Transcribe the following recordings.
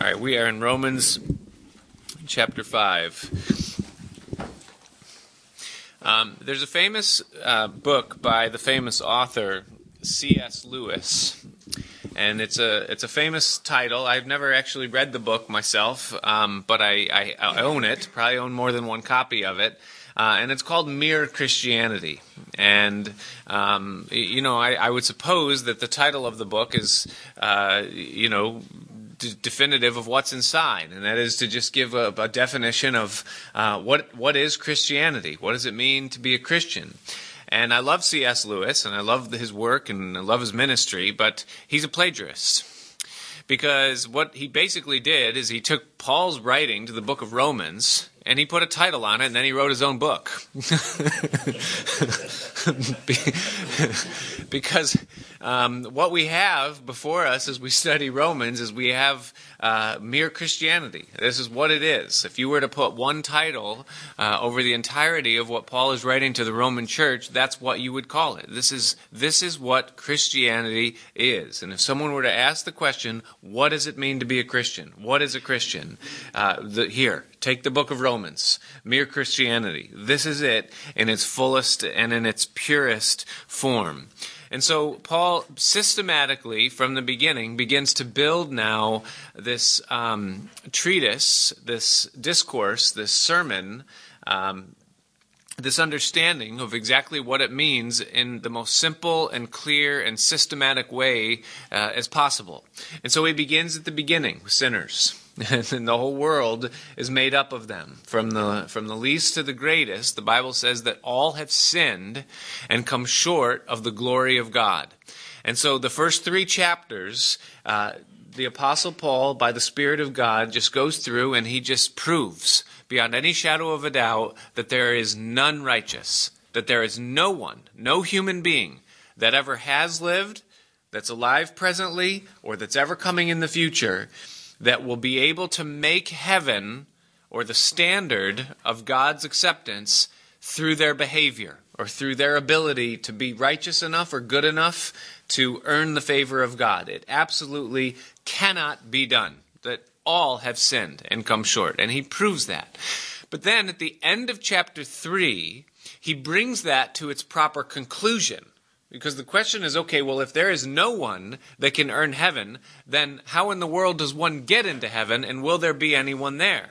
All right, we are in Romans chapter 5. Um, there's a famous uh, book by the famous author C.S. Lewis, and it's a it's a famous title. I've never actually read the book myself, um, but I, I, I, own it. Probably own more than one copy of it. Uh, and it's called Mere Christianity. And, um, you know, I, I, would suppose that the title of the book is, uh, you know, d- definitive of what's inside, and that is to just give a, a definition of uh, what what is Christianity. What does it mean to be a Christian? And I love C.S. Lewis, and I love his work, and I love his ministry, but he's a plagiarist because what he basically did is he took Paul's writing to the book of Romans and he put a title on it and then he wrote his own book. because um, what we have before us as we study Romans is we have uh, mere Christianity. This is what it is. If you were to put one title uh, over the entirety of what Paul is writing to the Roman church, that's what you would call it. This is this is what Christianity is. And if someone were to ask the question, "What does it mean to be a Christian? What is a Christian?" Uh, the, here, take the book of Romans. Mere Christianity. This is it in its fullest and in its purest form. And so Paul systematically, from the beginning, begins to build now this um, treatise, this discourse, this sermon, um, this understanding of exactly what it means in the most simple and clear and systematic way uh, as possible. And so he begins at the beginning with sinners. and the whole world is made up of them from the from the least to the greatest. The bible says that all have sinned and come short of the glory of god. And so the first three chapters uh, the apostle paul by the spirit of god just goes through and he just proves beyond any shadow of a doubt that there is none righteous that there is no one no human being that ever has lived that's alive presently or that's ever coming in the future that will be able to make heaven or the standard of God's acceptance through their behavior or through their ability to be righteous enough or good enough to earn the favor of God. It absolutely cannot be done. That all have sinned and come short. And he proves that. But then at the end of chapter 3, he brings that to its proper conclusion. Because the question is okay, well, if there is no one that can earn heaven, then how in the world does one get into heaven, and will there be anyone there?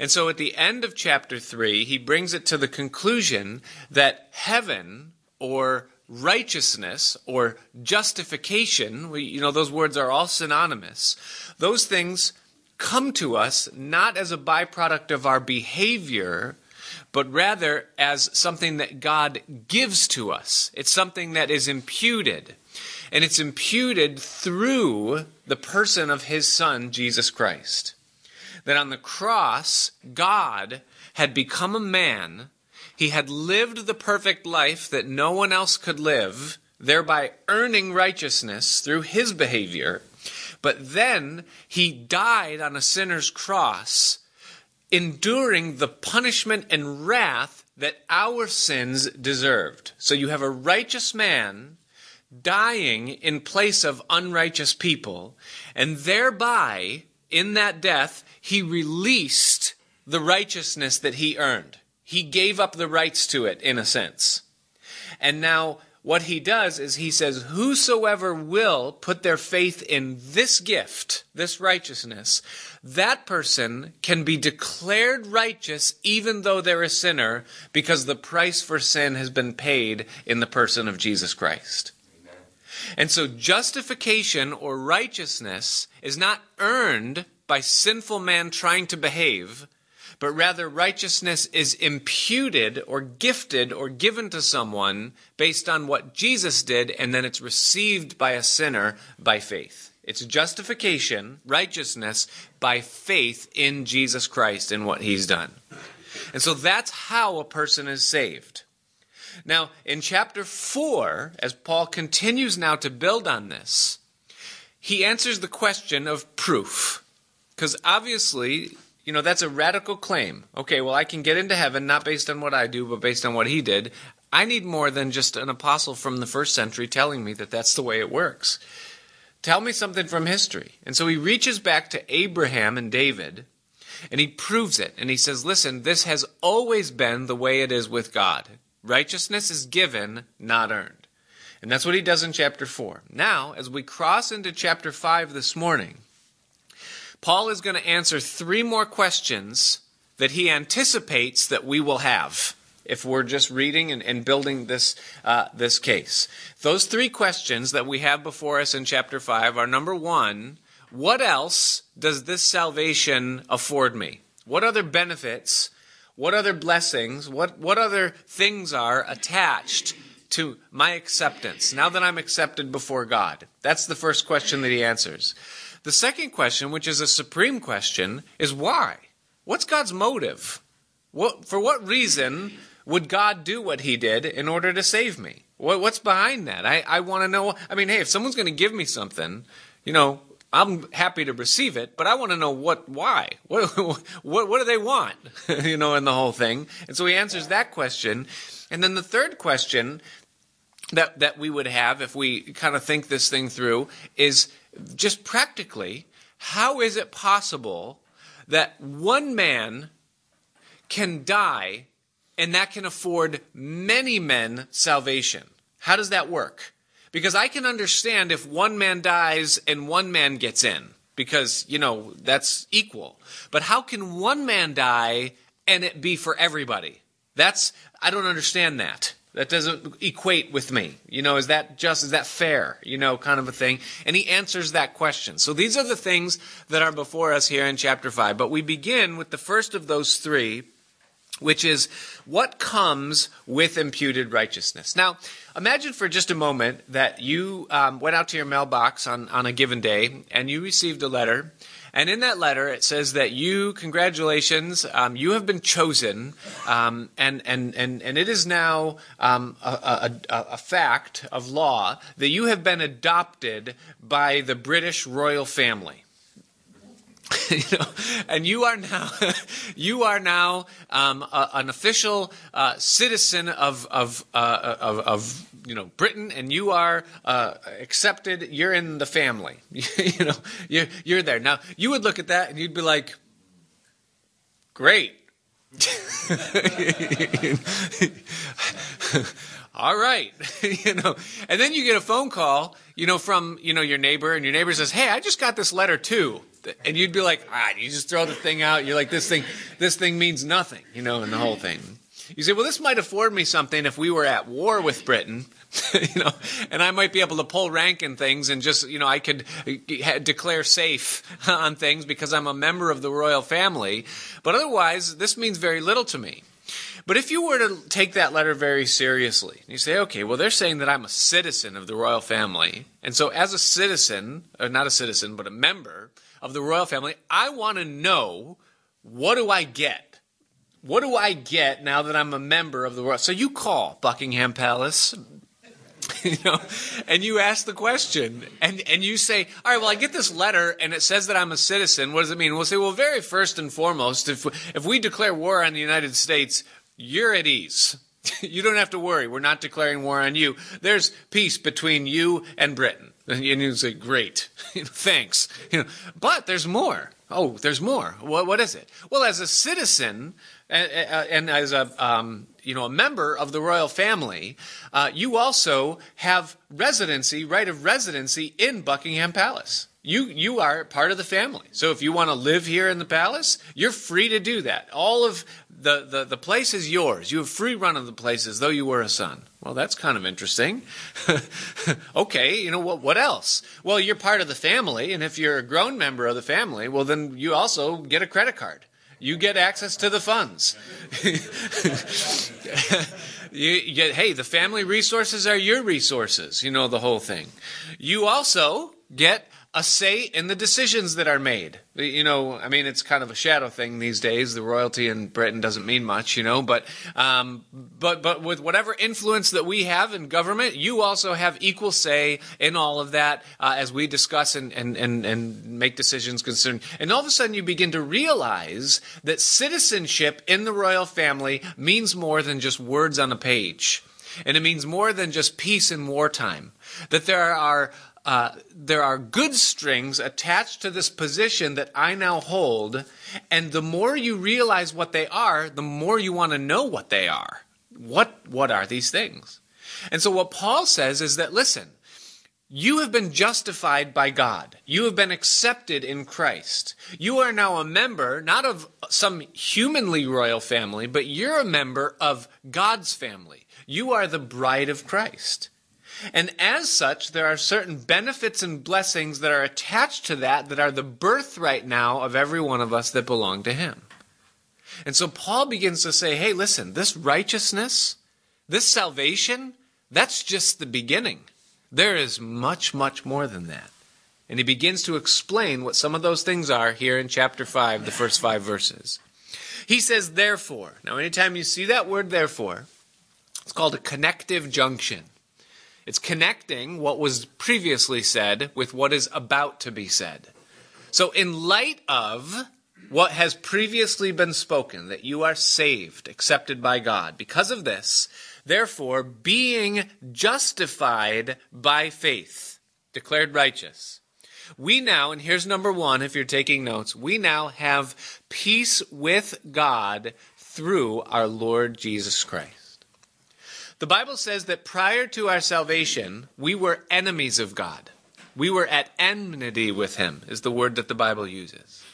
And so at the end of chapter 3, he brings it to the conclusion that heaven, or righteousness, or justification, you know, those words are all synonymous, those things come to us not as a byproduct of our behavior but rather as something that God gives to us. It's something that is imputed. And it's imputed through the person of his Son, Jesus Christ. That on the cross, God had become a man. He had lived the perfect life that no one else could live, thereby earning righteousness through his behavior. But then he died on a sinner's cross enduring the punishment and wrath that our sins deserved. So you have a righteous man dying in place of unrighteous people, and thereby, in that death, he released the righteousness that he earned. He gave up the rights to it, in a sense. And now, what he does is he says, Whosoever will put their faith in this gift, this righteousness, that person can be declared righteous even though they're a sinner because the price for sin has been paid in the person of Jesus Christ. And so justification or righteousness is not earned by sinful man trying to behave, but rather righteousness is imputed or gifted or given to someone based on what Jesus did, and then it's received by a sinner by faith. It's justification, righteousness by faith in Jesus Christ and what he's done. And so that's how a person is saved. Now, in chapter 4, as Paul continues now to build on this, he answers the question of proof. Because obviously, you know, that's a radical claim. Okay, well, I can get into heaven not based on what I do, but based on what he did. I need more than just an apostle from the first century telling me that that's the way it works. Tell me something from history. And so he reaches back to Abraham and David and he proves it. And he says, listen, this has always been the way it is with God. Righteousness is given, not earned. And that's what he does in chapter 4. Now, as we cross into chapter 5 this morning, Paul is going to answer three more questions that he anticipates that we will have if we're just reading and, and building this, uh, this case. Those three questions that we have before us in chapter 5 are number one, what else does this salvation afford me? What other benefits, what other blessings, what, what other things are attached to my acceptance now that I'm accepted before God? That's the first question that he answers. The second question, which is a supreme question, is why? What's God's motive? What, for what reason would God do what he did in order to save me? What, what's behind that? I, I want to know. I mean, hey, if someone's going to give me something, you know, I'm happy to receive it, but I want to know what, why, what, what, what do they want, you know, in the whole thing. And so he answers that question. And then the third question that, that we would have if we kind of think this thing through is just practically, how is it possible that one man can die and that can afford many men salvation? How does that work? Because I can understand if one man dies and one man gets in, because, you know, that's equal. But how can one man die and it be for everybody? That's, I don't understand that. That doesn't equate with me. You know, is that just, is that fair? You know, kind of a thing. And he answers that question. So these are the things that are before us here in chapter 5. But we begin with the first of those three, which is what comes with imputed righteousness. Now, imagine for just a moment that you um, went out to your mailbox on, on a given day and you received a letter. And in that letter, it says that you, congratulations, um, you have been chosen, um, and, and, and, and it is now um, a, a, a fact of law that you have been adopted by the British royal family. you know, and you are now you are now um, a, an official uh, citizen of of, uh, of, of you know Britain, and you are uh, accepted. You're in the family. you know, you're you're there now. You would look at that and you'd be like, "Great." all right you know and then you get a phone call you know from you know your neighbor and your neighbor says hey i just got this letter too and you'd be like, ah, you just throw the thing out. You're like, this thing, this thing means nothing, you know, and the whole thing. You say, well, this might afford me something if we were at war with Britain, you know, and I might be able to pull rank in things and just, you know, I could declare safe on things because I'm a member of the royal family. But otherwise, this means very little to me. But if you were to take that letter very seriously, you say, okay, well, they're saying that I'm a citizen of the royal family. And so, as a citizen, or not a citizen, but a member, of the royal family, I want to know what do I get? What do I get now that I'm a member of the royal? So you call Buckingham Palace, you know, and you ask the question, and and you say, all right, well, I get this letter, and it says that I'm a citizen. What does it mean? We'll say, well, very first and foremost, if if we declare war on the United States, you're at ease. you don't have to worry. We're not declaring war on you. There's peace between you and Britain. And you say, great, thanks. You know, but there's more. Oh, there's more. What, what is it? Well, as a citizen and, and as a um, you know a member of the royal family, uh, you also have residency, right of residency in Buckingham Palace. You you are part of the family. So if you want to live here in the palace, you're free to do that. All of the, the, the place is yours. You have free run of the place as though you were a son. Well, that's kind of interesting. okay, you know what? What else? Well, you're part of the family, and if you're a grown member of the family, well, then you also get a credit card. You get access to the funds. you, get, hey, the family resources are your resources. You know the whole thing. You also get a say in the decisions that are made. You know, I mean, it's kind of a shadow thing these days. The royalty in Britain doesn't mean much, you know, but um, but but with whatever influence that we have in government, you also have equal say in all of that uh, as we discuss and, and and and make decisions concerning. And all of a sudden, you begin to realize that citizenship in the royal family means more than just words on a page. And it means more than just peace in wartime. That there are uh, there are good strings attached to this position that I now hold, and the more you realize what they are, the more you want to know what they are. What what are these things? And so what Paul says is that listen, you have been justified by God. You have been accepted in Christ. You are now a member, not of some humanly royal family, but you're a member of God's family. You are the bride of Christ. And as such, there are certain benefits and blessings that are attached to that that are the birthright now of every one of us that belong to Him. And so Paul begins to say, hey, listen, this righteousness, this salvation, that's just the beginning. There is much, much more than that. And he begins to explain what some of those things are here in chapter 5, the first five verses. He says, therefore. Now, anytime you see that word, therefore, it's called a connective junction. It's connecting what was previously said with what is about to be said. So, in light of what has previously been spoken, that you are saved, accepted by God, because of this, Therefore, being justified by faith, declared righteous. We now, and here's number one if you're taking notes, we now have peace with God through our Lord Jesus Christ. The Bible says that prior to our salvation, we were enemies of God. We were at enmity with Him, is the word that the Bible uses.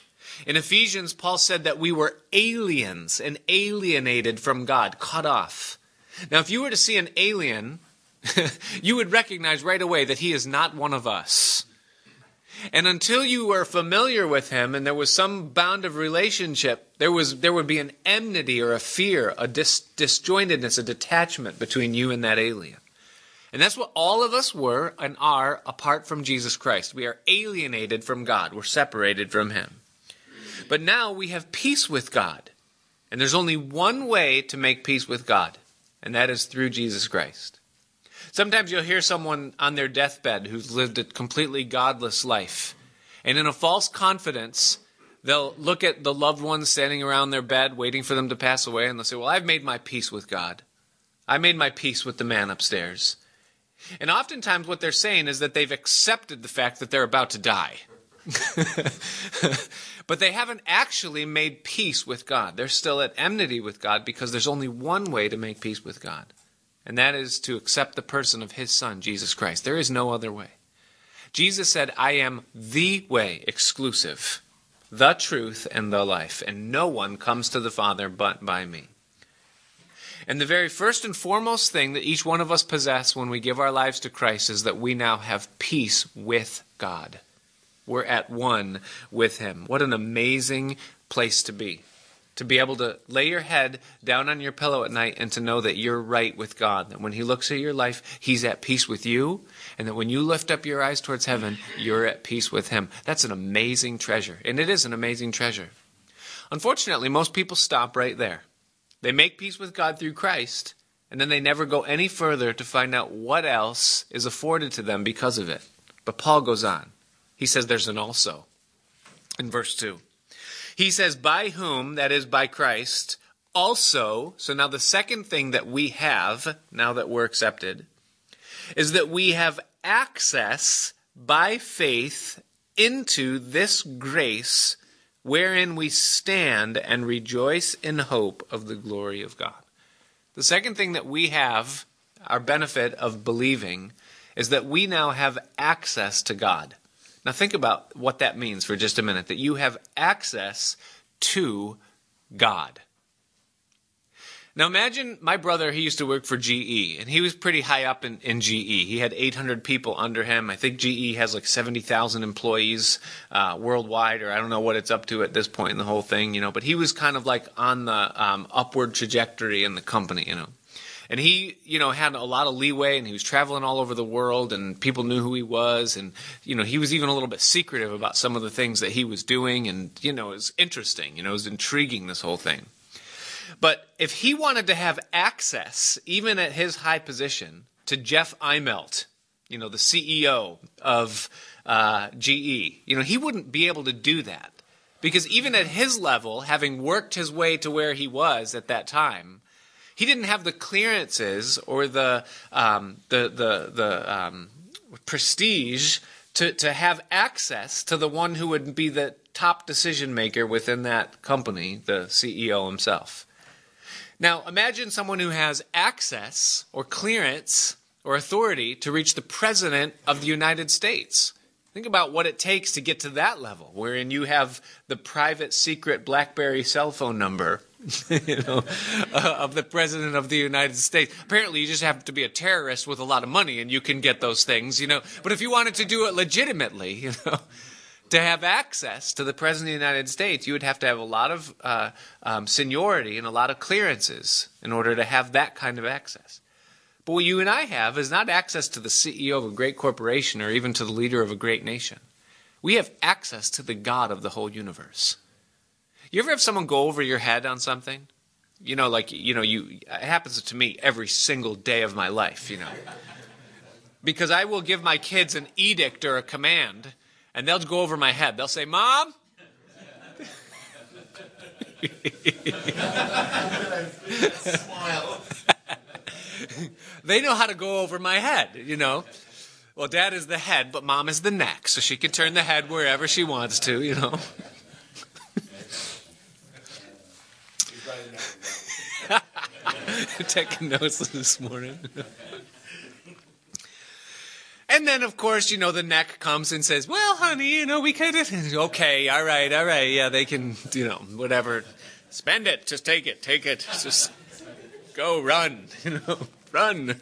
In Ephesians, Paul said that we were aliens and alienated from God, cut off. Now, if you were to see an alien, you would recognize right away that he is not one of us. And until you were familiar with him and there was some bound of relationship, there was there would be an enmity or a fear, a dis, disjointedness, a detachment between you and that alien. And that's what all of us were and are apart from Jesus Christ. We are alienated from God. We're separated from him. But now we have peace with God. And there's only one way to make peace with God and that is through Jesus Christ. Sometimes you'll hear someone on their deathbed who's lived a completely godless life, and in a false confidence, they'll look at the loved ones standing around their bed waiting for them to pass away, and they'll say, Well, I've made my peace with God. I made my peace with the man upstairs. And oftentimes, what they're saying is that they've accepted the fact that they're about to die. but they haven't actually made peace with God. They're still at enmity with God because there's only one way to make peace with God, and that is to accept the person of His Son, Jesus Christ. There is no other way. Jesus said, I am the way exclusive, the truth, and the life, and no one comes to the Father but by me. And the very first and foremost thing that each one of us possess when we give our lives to Christ is that we now have peace with God. We're at one with Him. What an amazing place to be. To be able to lay your head down on your pillow at night and to know that you're right with God. That when He looks at your life, He's at peace with you. And that when you lift up your eyes towards heaven, you're at peace with Him. That's an amazing treasure. And it is an amazing treasure. Unfortunately, most people stop right there. They make peace with God through Christ, and then they never go any further to find out what else is afforded to them because of it. But Paul goes on. He says there's an also in verse 2. He says, by whom, that is by Christ, also, so now the second thing that we have, now that we're accepted, is that we have access by faith into this grace wherein we stand and rejoice in hope of the glory of God. The second thing that we have, our benefit of believing, is that we now have access to God. Now, think about what that means for just a minute that you have access to God. Now, imagine my brother, he used to work for GE, and he was pretty high up in, in GE. He had 800 people under him. I think GE has like 70,000 employees uh, worldwide, or I don't know what it's up to at this point in the whole thing, you know. But he was kind of like on the um, upward trajectory in the company, you know and he you know had a lot of leeway and he was traveling all over the world and people knew who he was. And you know he was even a little bit secretive about some of the things that he was doing. And you know it was interesting you know it was intriguing this whole thing. But if he wanted to have access even at his high position to jeff immelt you know the ceo of uh, ge you know he wouldn't be able to do that. Because even at his level having worked his way to where he was at that time he didn't have the clearances or the um, the the the um, prestige to, to have access to the one who would be the top decision maker within that company, the CEO himself. Now, imagine someone who has access or clearance or authority to reach the President of the United States. Think about what it takes to get to that level, wherein you have the private, secret BlackBerry cell phone number you know, uh, of the president of the United States. Apparently, you just have to be a terrorist with a lot of money, and you can get those things, you know. But if you wanted to do it legitimately, you know, to have access to the president of the United States, you would have to have a lot of uh, um, seniority and a lot of clearances in order to have that kind of access. But what you and I have is not access to the CEO of a great corporation or even to the leader of a great nation. We have access to the God of the whole universe. You ever have someone go over your head on something? You know, like, you know, you, it happens to me every single day of my life, you know. Because I will give my kids an edict or a command, and they'll go over my head. They'll say, Mom, they know how to go over my head, you know. Well, dad is the head, but mom is the neck, so she can turn the head wherever she wants to, you know. Taking notes this morning. and then, of course, you know, the neck comes and says, Well, honey, you know, we could have. Okay, all right, all right. Yeah, they can, you know, whatever. Spend it. Just take it. Take it. Just go run. You know, run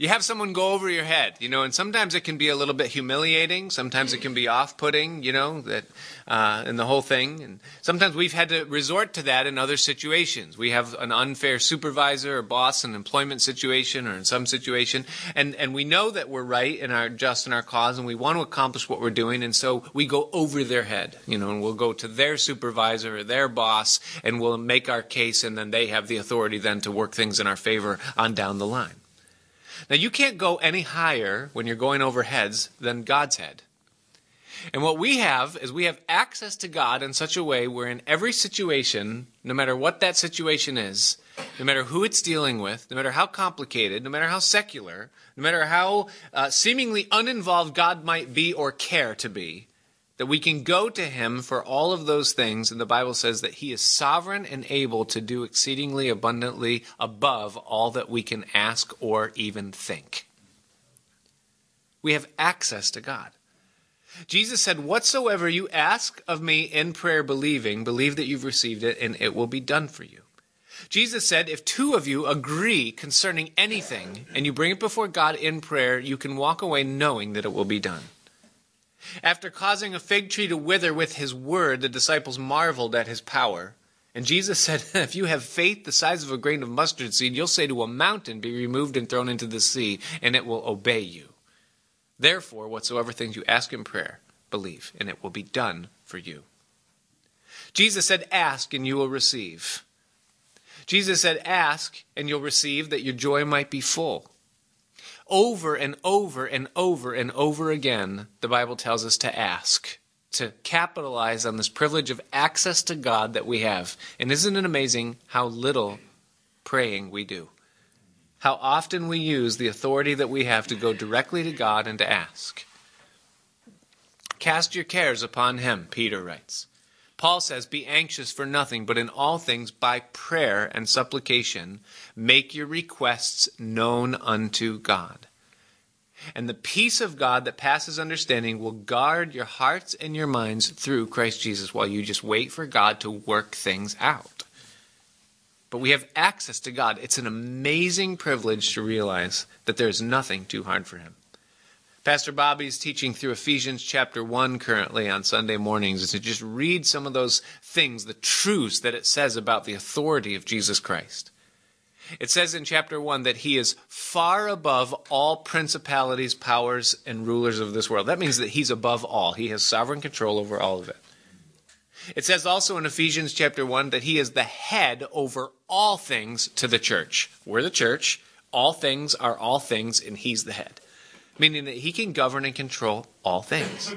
you have someone go over your head, you know, and sometimes it can be a little bit humiliating. Sometimes it can be off-putting, you know, that uh, and the whole thing. And sometimes we've had to resort to that in other situations. We have an unfair supervisor or boss in an employment situation or in some situation, and and we know that we're right and are just in our cause, and we want to accomplish what we're doing, and so we go over their head, you know, and we'll go to their supervisor or their boss, and we'll make our case, and then they have the authority then to work things in our favor on down the line. Now, you can't go any higher when you're going over heads than God's head. And what we have is we have access to God in such a way where in every situation, no matter what that situation is, no matter who it's dealing with, no matter how complicated, no matter how secular, no matter how uh, seemingly uninvolved God might be or care to be, that we can go to him for all of those things. And the Bible says that he is sovereign and able to do exceedingly abundantly above all that we can ask or even think. We have access to God. Jesus said, Whatsoever you ask of me in prayer, believing, believe that you've received it, and it will be done for you. Jesus said, If two of you agree concerning anything, and you bring it before God in prayer, you can walk away knowing that it will be done. After causing a fig tree to wither with his word, the disciples marveled at his power. And Jesus said, If you have faith the size of a grain of mustard seed, you'll say to a mountain, Be removed and thrown into the sea, and it will obey you. Therefore, whatsoever things you ask in prayer, believe, and it will be done for you. Jesus said, Ask, and you will receive. Jesus said, Ask, and you'll receive, that your joy might be full over and over and over and over again, the Bible tells us to ask, to capitalize on this privilege of access to God that we have. And isn't it amazing how little praying we do? How often we use the authority that we have to go directly to God and to ask. Cast your cares upon Him, Peter writes. Paul says, Be anxious for nothing, but in all things by prayer and supplication make your requests known unto God. And the peace of God that passes understanding will guard your hearts and your minds through Christ Jesus while you just wait for God to work things out. But we have access to God. It's an amazing privilege to realize that there's nothing too hard for Him. Pastor Bobby's teaching through Ephesians chapter 1 currently on Sunday mornings is to just read some of those things, the truths that it says about the authority of Jesus Christ. It says in chapter 1 that he is far above all principalities, powers, and rulers of this world. That means that he's above all. He has sovereign control over all of it. It says also in Ephesians chapter 1 that he is the head over all things to the church. We're the church. All things are all things, and he's the head meaning that he can govern and control all things.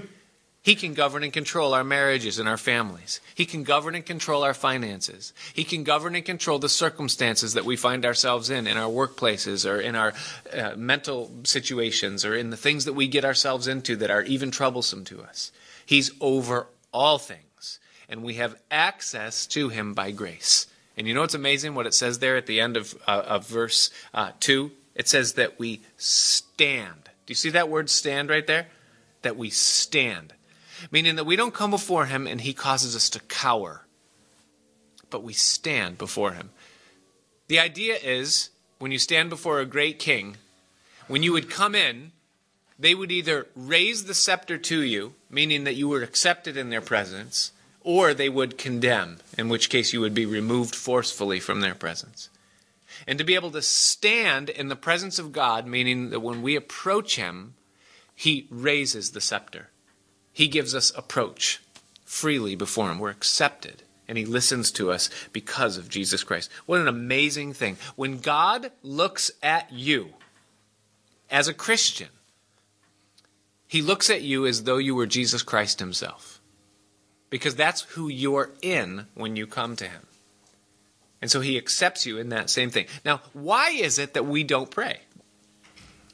He can govern and control our marriages and our families. He can govern and control our finances. He can govern and control the circumstances that we find ourselves in, in our workplaces or in our uh, mental situations or in the things that we get ourselves into that are even troublesome to us. He's over all things, and we have access to Him by grace. And you know what's amazing? What it says there at the end of, uh, of verse uh, 2? It says that we stand. Do you see that word stand right there? That we stand meaning that we don't come before him and he causes us to cower, but we stand before him. The idea is when you stand before a great king, when you would come in, they would either raise the scepter to you, meaning that you were accepted in their presence, or they would condemn, in which case you would be removed forcefully from their presence. And to be able to stand in the presence of God, meaning that when we approach Him, He raises the scepter. He gives us approach freely before Him. We're accepted, and He listens to us because of Jesus Christ. What an amazing thing. When God looks at you as a Christian, He looks at you as though you were Jesus Christ Himself. Because that's who you're in when you come to Him. And so He accepts you in that same thing. Now, why is it that we don't pray?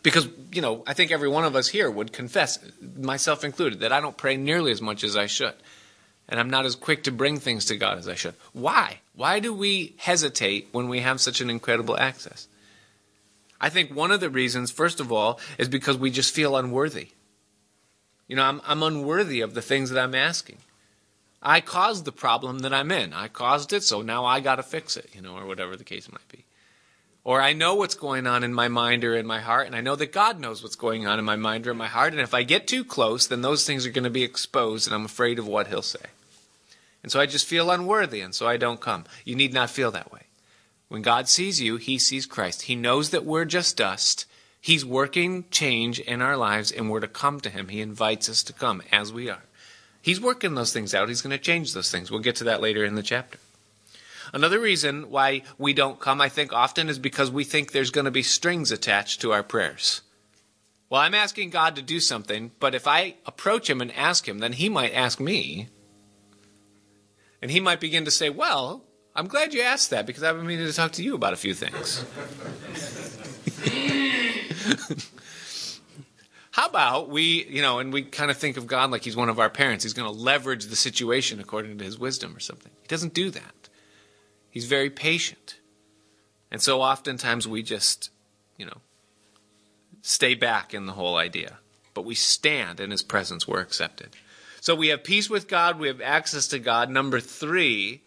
because you know i think every one of us here would confess myself included that i don't pray nearly as much as i should. And i'm not as quick to bring things to god as i should. Why? Why do we hesitate when we have such an incredible access? I think one of the reasons first of all is because we just feel unworthy. You know i'm, I'm unworthy of the things that i'm asking i caused the problem that i'm in i caused it so now i got to fix it you know or whatever the case might be or I know what's going on in my mind or in my heart, and I know that God knows what's going on in my mind or in my heart. And if I get too close, then those things are going to be exposed, and I'm afraid of what He'll say. And so I just feel unworthy, and so I don't come. You need not feel that way. When God sees you, He sees Christ. He knows that we're just dust. He's working change in our lives, and we're to come to Him. He invites us to come as we are. He's working those things out. He's going to change those things. We'll get to that later in the chapter. Another reason why we don't come, I think, often is because we think there's going to be strings attached to our prayers. Well, I'm asking God to do something, but if I approach Him and ask Him, then He might ask me. And He might begin to say, Well, I'm glad you asked that because I've been meaning to talk to you about a few things. How about we, you know, and we kind of think of God like He's one of our parents. He's going to leverage the situation according to His wisdom or something. He doesn't do that. He's very patient. And so oftentimes we just, you know, stay back in the whole idea. But we stand in his presence, we're accepted. So we have peace with God, we have access to God. Number three,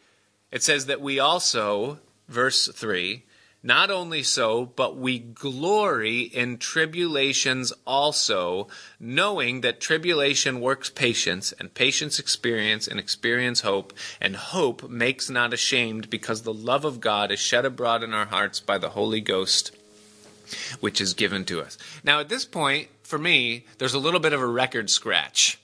it says that we also, verse three, not only so, but we glory in tribulations also, knowing that tribulation works patience, and patience experience, and experience hope, and hope makes not ashamed, because the love of God is shed abroad in our hearts by the Holy Ghost, which is given to us. Now, at this point, for me, there's a little bit of a record scratch.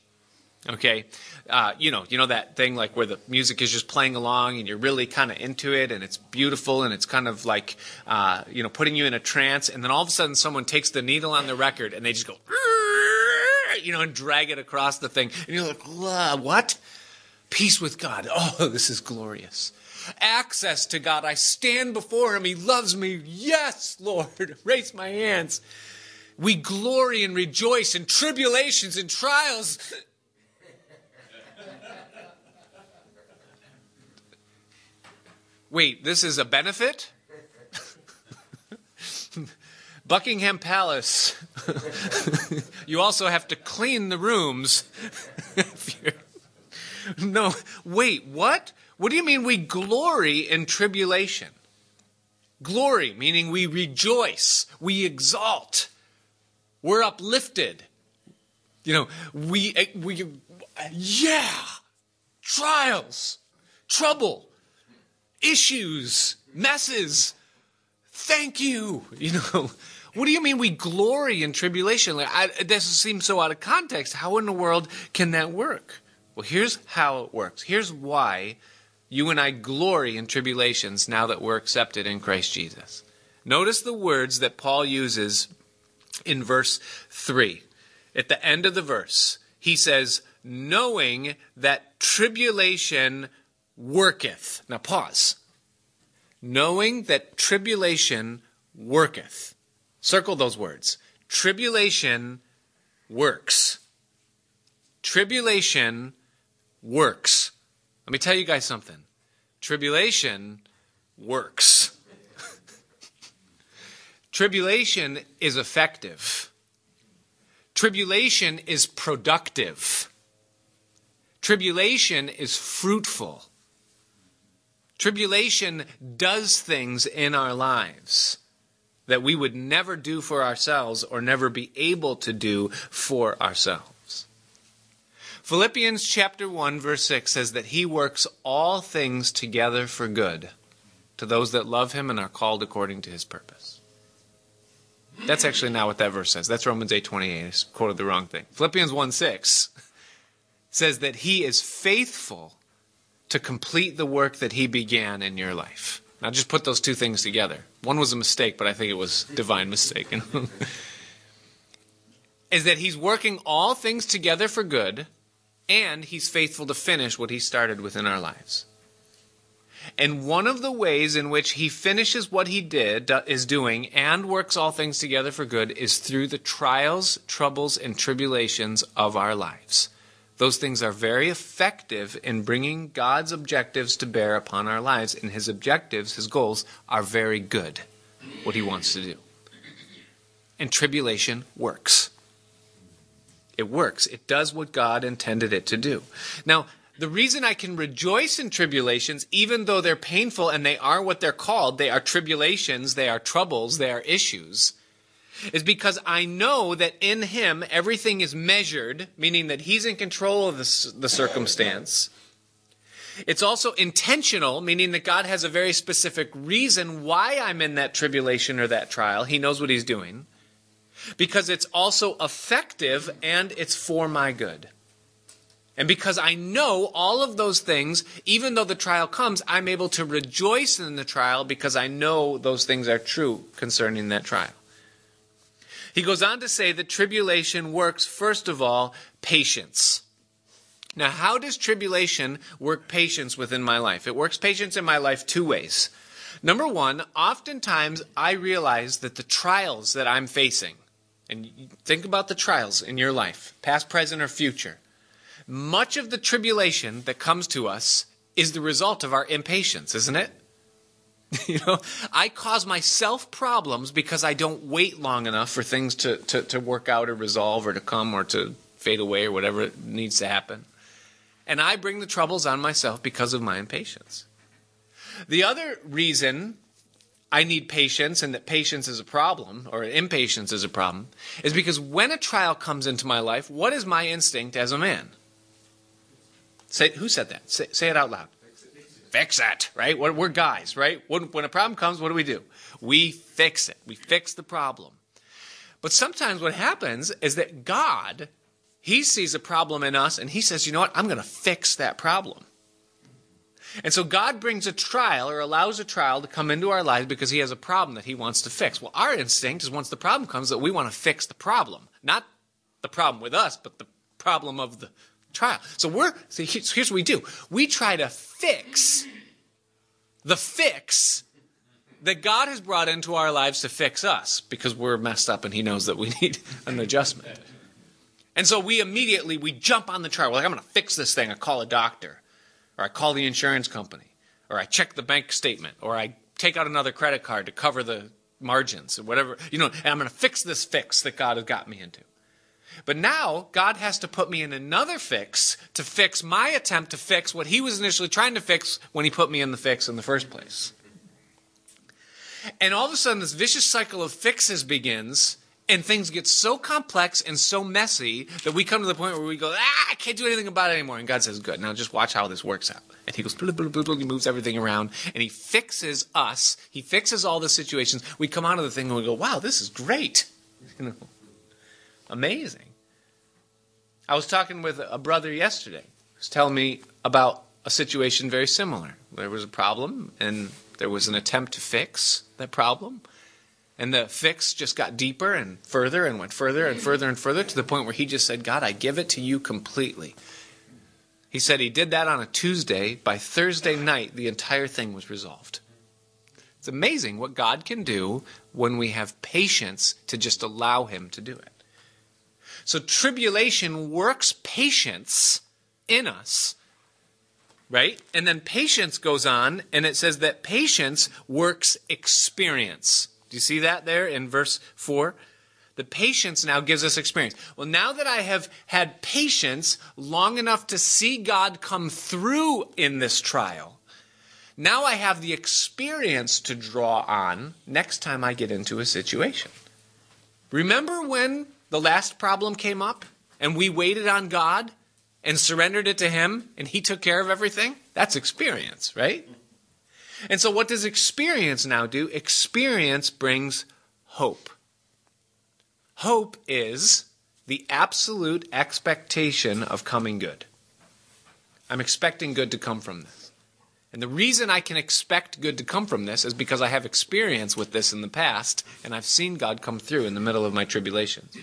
Okay, uh, you know, you know that thing like where the music is just playing along and you're really kind of into it and it's beautiful and it's kind of like, uh, you know, putting you in a trance. And then all of a sudden someone takes the needle on the record and they just go, you know, and drag it across the thing. And you're like, what? Peace with God. Oh, this is glorious. Access to God. I stand before Him. He loves me. Yes, Lord. Raise my hands. We glory and rejoice in tribulations and trials Wait, this is a benefit? Buckingham Palace. you also have to clean the rooms. no, wait, what? What do you mean we glory in tribulation? Glory, meaning we rejoice, we exalt, we're uplifted. You know, we, we, yeah, trials, trouble, issues, messes. Thank you. You know, what do you mean we glory in tribulation? Like, I, this seems so out of context. How in the world can that work? Well, here's how it works. Here's why you and I glory in tribulations now that we're accepted in Christ Jesus. Notice the words that Paul uses in verse 3. At the end of the verse, he says, knowing that tribulation worketh. Now pause. Knowing that tribulation worketh. Circle those words. Tribulation works. Tribulation works. Let me tell you guys something. Tribulation works. Tribulation is effective. Tribulation is productive. Tribulation is fruitful. Tribulation does things in our lives that we would never do for ourselves or never be able to do for ourselves. Philippians chapter 1 verse 6 says that he works all things together for good to those that love him and are called according to his purpose. That's actually not what that verse says. That's Romans 8:28. I quoted the wrong thing. Philippians 1 6 says that he is faithful to complete the work that he began in your life. Now just put those two things together. One was a mistake, but I think it was divine mistake. is that he's working all things together for good and he's faithful to finish what he started within our lives. And one of the ways in which he finishes what he did is doing and works all things together for good is through the trials, troubles and tribulations of our lives. Those things are very effective in bringing God's objectives to bear upon our lives, and His objectives, His goals, are very good, what He wants to do. And tribulation works. It works. It does what God intended it to do. Now, the reason I can rejoice in tribulations, even though they're painful and they are what they're called, they are tribulations, they are troubles, they are issues, is because I know that in Him everything is measured, meaning that He's in control of the, the circumstance. It's also intentional, meaning that God has a very specific reason why I'm in that tribulation or that trial. He knows what He's doing. Because it's also effective and it's for my good. And because I know all of those things, even though the trial comes, I'm able to rejoice in the trial because I know those things are true concerning that trial. He goes on to say that tribulation works, first of all, patience. Now, how does tribulation work patience within my life? It works patience in my life two ways. Number one, oftentimes I realize that the trials that I'm facing, and think about the trials in your life, past, present, or future, much of the tribulation that comes to us is the result of our impatience, isn't it? you know, I cause myself problems because I don't wait long enough for things to, to, to work out or resolve or to come or to fade away or whatever needs to happen. And I bring the troubles on myself because of my impatience. The other reason I need patience and that patience is a problem or impatience is a problem is because when a trial comes into my life, what is my instinct as a man? Say, who said that? Say, say it out loud fix it, right? We're guys, right? When, when a problem comes, what do we do? We fix it. We fix the problem. But sometimes what happens is that God, He sees a problem in us and He says, you know what? I'm going to fix that problem. And so God brings a trial or allows a trial to come into our lives because He has a problem that He wants to fix. Well, our instinct is once the problem comes that we want to fix the problem. Not the problem with us, but the problem of the trial. So we're, so here's what we do. We try to fix the fix that God has brought into our lives to fix us because we're messed up and he knows that we need an adjustment. And so we immediately, we jump on the trial. We're like, I'm going to fix this thing. I call a doctor or I call the insurance company or I check the bank statement or I take out another credit card to cover the margins or whatever, you know, and I'm going to fix this fix that God has got me into. But now God has to put me in another fix to fix my attempt to fix what he was initially trying to fix when he put me in the fix in the first place. And all of a sudden, this vicious cycle of fixes begins, and things get so complex and so messy that we come to the point where we go, ah, I can't do anything about it anymore. And God says, Good, now just watch how this works out. And He goes, blah, blah, blah, blah, he moves everything around, and He fixes us. He fixes all the situations. We come out of the thing and we go, Wow, this is great. You know, amazing. I was talking with a brother yesterday who was telling me about a situation very similar. There was a problem, and there was an attempt to fix that problem. And the fix just got deeper and further and went further and further and further to the point where he just said, God, I give it to you completely. He said he did that on a Tuesday. By Thursday night, the entire thing was resolved. It's amazing what God can do when we have patience to just allow him to do it. So tribulation works patience in us right? And then patience goes on, and it says that patience works experience. Do you see that there in verse 4? The patience now gives us experience. Well, now that I have had patience long enough to see God come through in this trial, now I have the experience to draw on next time I get into a situation. Remember when the last problem came up and we waited on God and surrendered it to Him and He took care of everything? That's experience, right? And so, what does experience now do? Experience brings hope. Hope is the absolute expectation of coming good. I'm expecting good to come from this. And the reason I can expect good to come from this is because I have experience with this in the past, and I've seen God come through in the middle of my tribulations.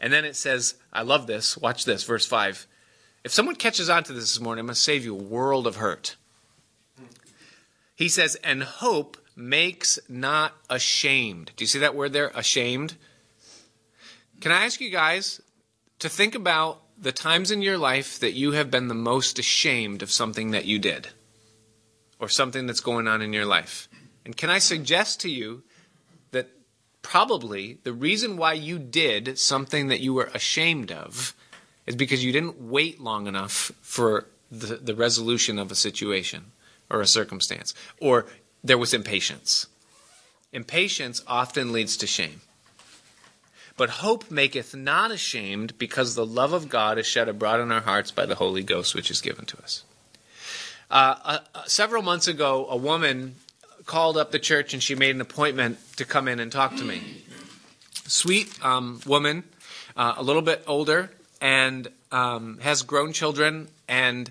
And then it says, I love this. Watch this, verse 5. If someone catches on to this this morning, I'm going to save you a world of hurt. He says, and hope makes not ashamed. Do you see that word there? Ashamed. Can I ask you guys to think about the times in your life that you have been the most ashamed of something that you did or something that's going on in your life? And can I suggest to you that probably the reason why you did something that you were ashamed of is because you didn't wait long enough for the, the resolution of a situation? or a circumstance, or there was impatience. Impatience often leads to shame. But hope maketh not ashamed, because the love of God is shed abroad in our hearts by the Holy Ghost, which is given to us. Uh, uh, uh, several months ago, a woman called up the church and she made an appointment to come in and talk to me. Sweet um, woman, uh, a little bit older, and um, has grown children, and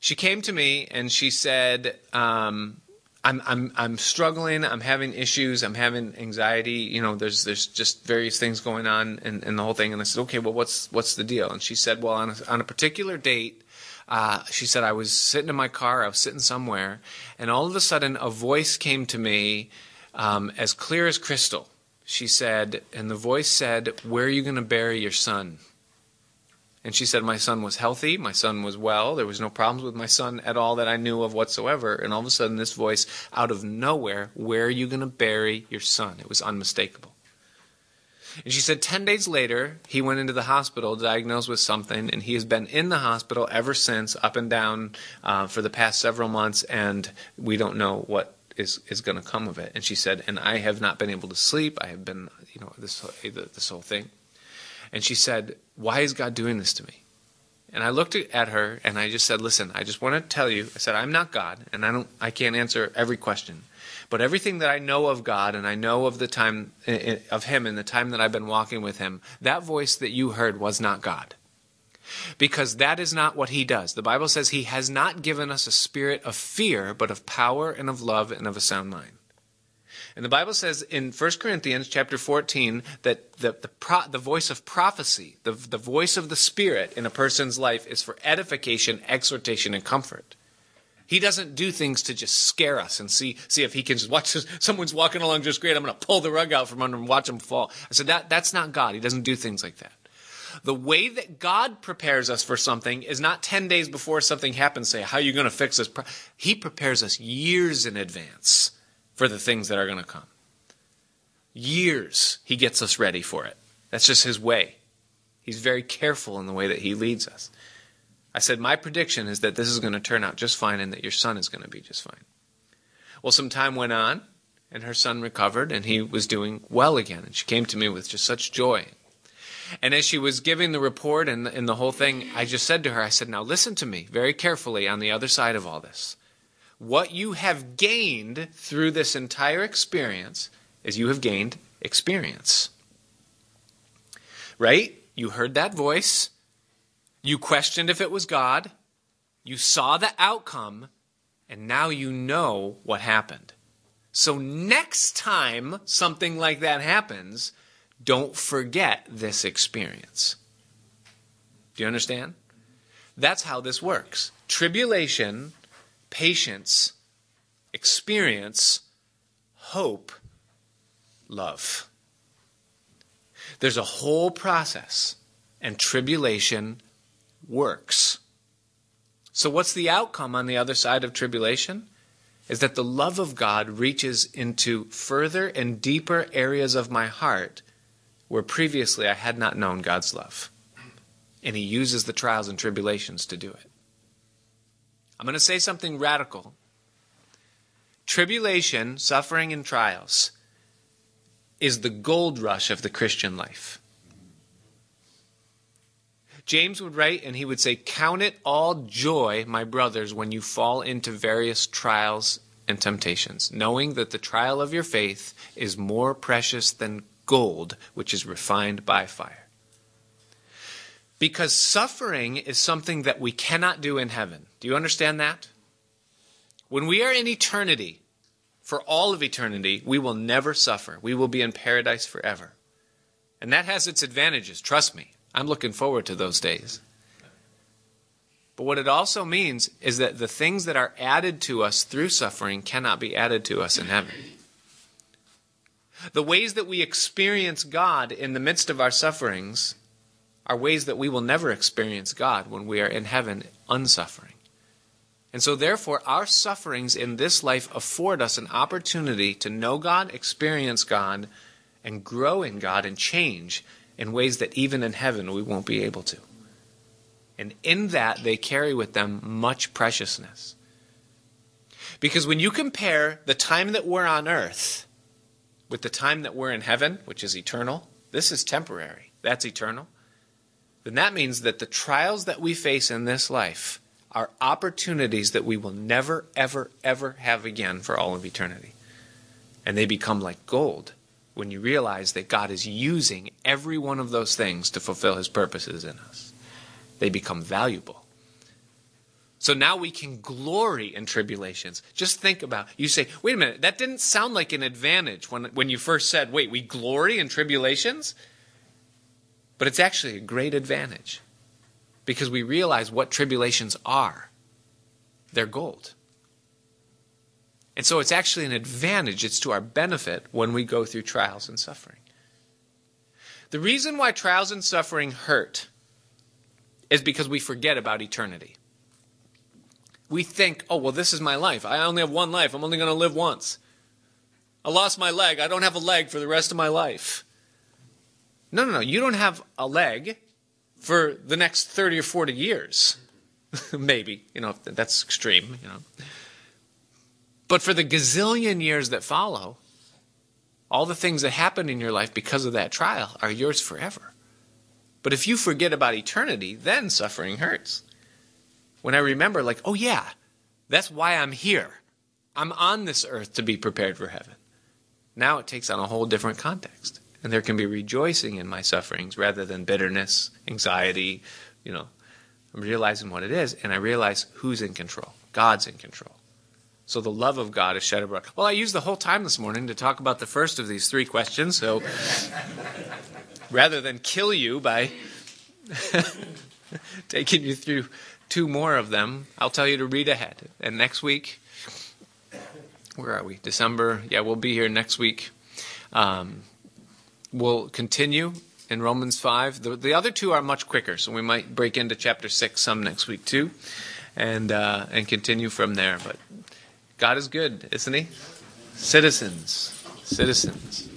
she came to me and she said, um, I'm, I'm, I'm struggling. I'm having issues. I'm having anxiety. You know, there's, there's just various things going on in, in the whole thing. And I said, okay, well, what's, what's the deal? And she said, well, on a, on a particular date, uh, she said, I was sitting in my car, I was sitting somewhere, and all of a sudden a voice came to me um, as clear as crystal. She said, and the voice said, Where are you going to bury your son? And she said, My son was healthy. My son was well. There was no problems with my son at all that I knew of whatsoever. And all of a sudden, this voice out of nowhere, Where are you going to bury your son? It was unmistakable. And she said 10 days later, he went into the hospital diagnosed with something, and he has been in the hospital ever since, up and down uh, for the past several months, and we don't know what is, is going to come of it. And she said, And I have not been able to sleep. I have been, you know, this, this whole thing. And she said, Why is God doing this to me? And I looked at her and I just said, Listen, I just want to tell you, I said, I'm not God and I don't I can't answer every question. But everything that I know of God and I know of the time of him and the time that I've been walking with him, that voice that you heard was not God. Because that is not what he does. The Bible says he has not given us a spirit of fear, but of power and of love and of a sound mind. And the Bible says in 1 Corinthians chapter 14 that the, the, pro, the voice of prophecy, the, the voice of the Spirit in a person's life is for edification, exhortation, and comfort. He doesn't do things to just scare us and see, see if he can just watch. Someone's walking along just great. I'm going to pull the rug out from under and watch him fall. I said, that, that's not God. He doesn't do things like that. The way that God prepares us for something is not 10 days before something happens, say, how are you going to fix this? He prepares us years in advance for the things that are going to come. Years he gets us ready for it. That's just his way. He's very careful in the way that he leads us. I said, My prediction is that this is going to turn out just fine and that your son is going to be just fine. Well, some time went on, and her son recovered, and he was doing well again. And she came to me with just such joy. And as she was giving the report and, and the whole thing, I just said to her, I said, Now listen to me very carefully on the other side of all this. What you have gained through this entire experience is you have gained experience. Right? You heard that voice. You questioned if it was God. You saw the outcome. And now you know what happened. So next time something like that happens, don't forget this experience. Do you understand? That's how this works. Tribulation, patience, experience, hope, love. There's a whole process, and tribulation works. So, what's the outcome on the other side of tribulation? Is that the love of God reaches into further and deeper areas of my heart where previously I had not known God's love. And He uses the trials and tribulations to do it. I'm going to say something radical. Tribulation, suffering, and trials is the gold rush of the Christian life. James would write and he would say, Count it all joy, my brothers, when you fall into various trials and temptations, knowing that the trial of your faith is more precious than gold, which is refined by fire. Because suffering is something that we cannot do in heaven. Do you understand that? When we are in eternity, for all of eternity, we will never suffer. We will be in paradise forever. And that has its advantages, trust me. I'm looking forward to those days. But what it also means is that the things that are added to us through suffering cannot be added to us in heaven. The ways that we experience God in the midst of our sufferings are ways that we will never experience God when we are in heaven unsuffering. And so, therefore, our sufferings in this life afford us an opportunity to know God, experience God, and grow in God and change in ways that even in heaven we won't be able to. And in that, they carry with them much preciousness. Because when you compare the time that we're on earth with the time that we're in heaven, which is eternal, this is temporary, that's eternal, then that means that the trials that we face in this life are opportunities that we will never, ever, ever have again for all of eternity. And they become like gold when you realize that God is using every one of those things to fulfill his purposes in us. They become valuable. So now we can glory in tribulations. Just think about you say, wait a minute, that didn't sound like an advantage when, when you first said, wait, we glory in tribulations? But it's actually a great advantage because we realize what tribulations are. They're gold. And so it's actually an advantage, it's to our benefit when we go through trials and suffering. The reason why trials and suffering hurt is because we forget about eternity we think, oh, well, this is my life. I only have one life. I'm only going to live once. I lost my leg. I don't have a leg for the rest of my life. No, no, no. You don't have a leg for the next 30 or 40 years. Maybe. You know, that's extreme, you know. But for the gazillion years that follow, all the things that happen in your life because of that trial are yours forever. But if you forget about eternity, then suffering hurts when I remember, like, oh yeah, that's why I'm here. I'm on this earth to be prepared for heaven. Now it takes on a whole different context. And there can be rejoicing in my sufferings rather than bitterness, anxiety, you know. I'm realizing what it is, and I realize who's in control. God's in control. So the love of God is shed abroad. Well, I used the whole time this morning to talk about the first of these three questions, so rather than kill you by taking you through two more of them, I'll tell you to read ahead. And next week, where are we? December. Yeah, we'll be here next week. Um, we'll continue in Romans 5. The, the, other two are much quicker, so we might break into chapter 6 some next week too and, uh, and continue from there. But God is good, isn't He? Citizens, citizens.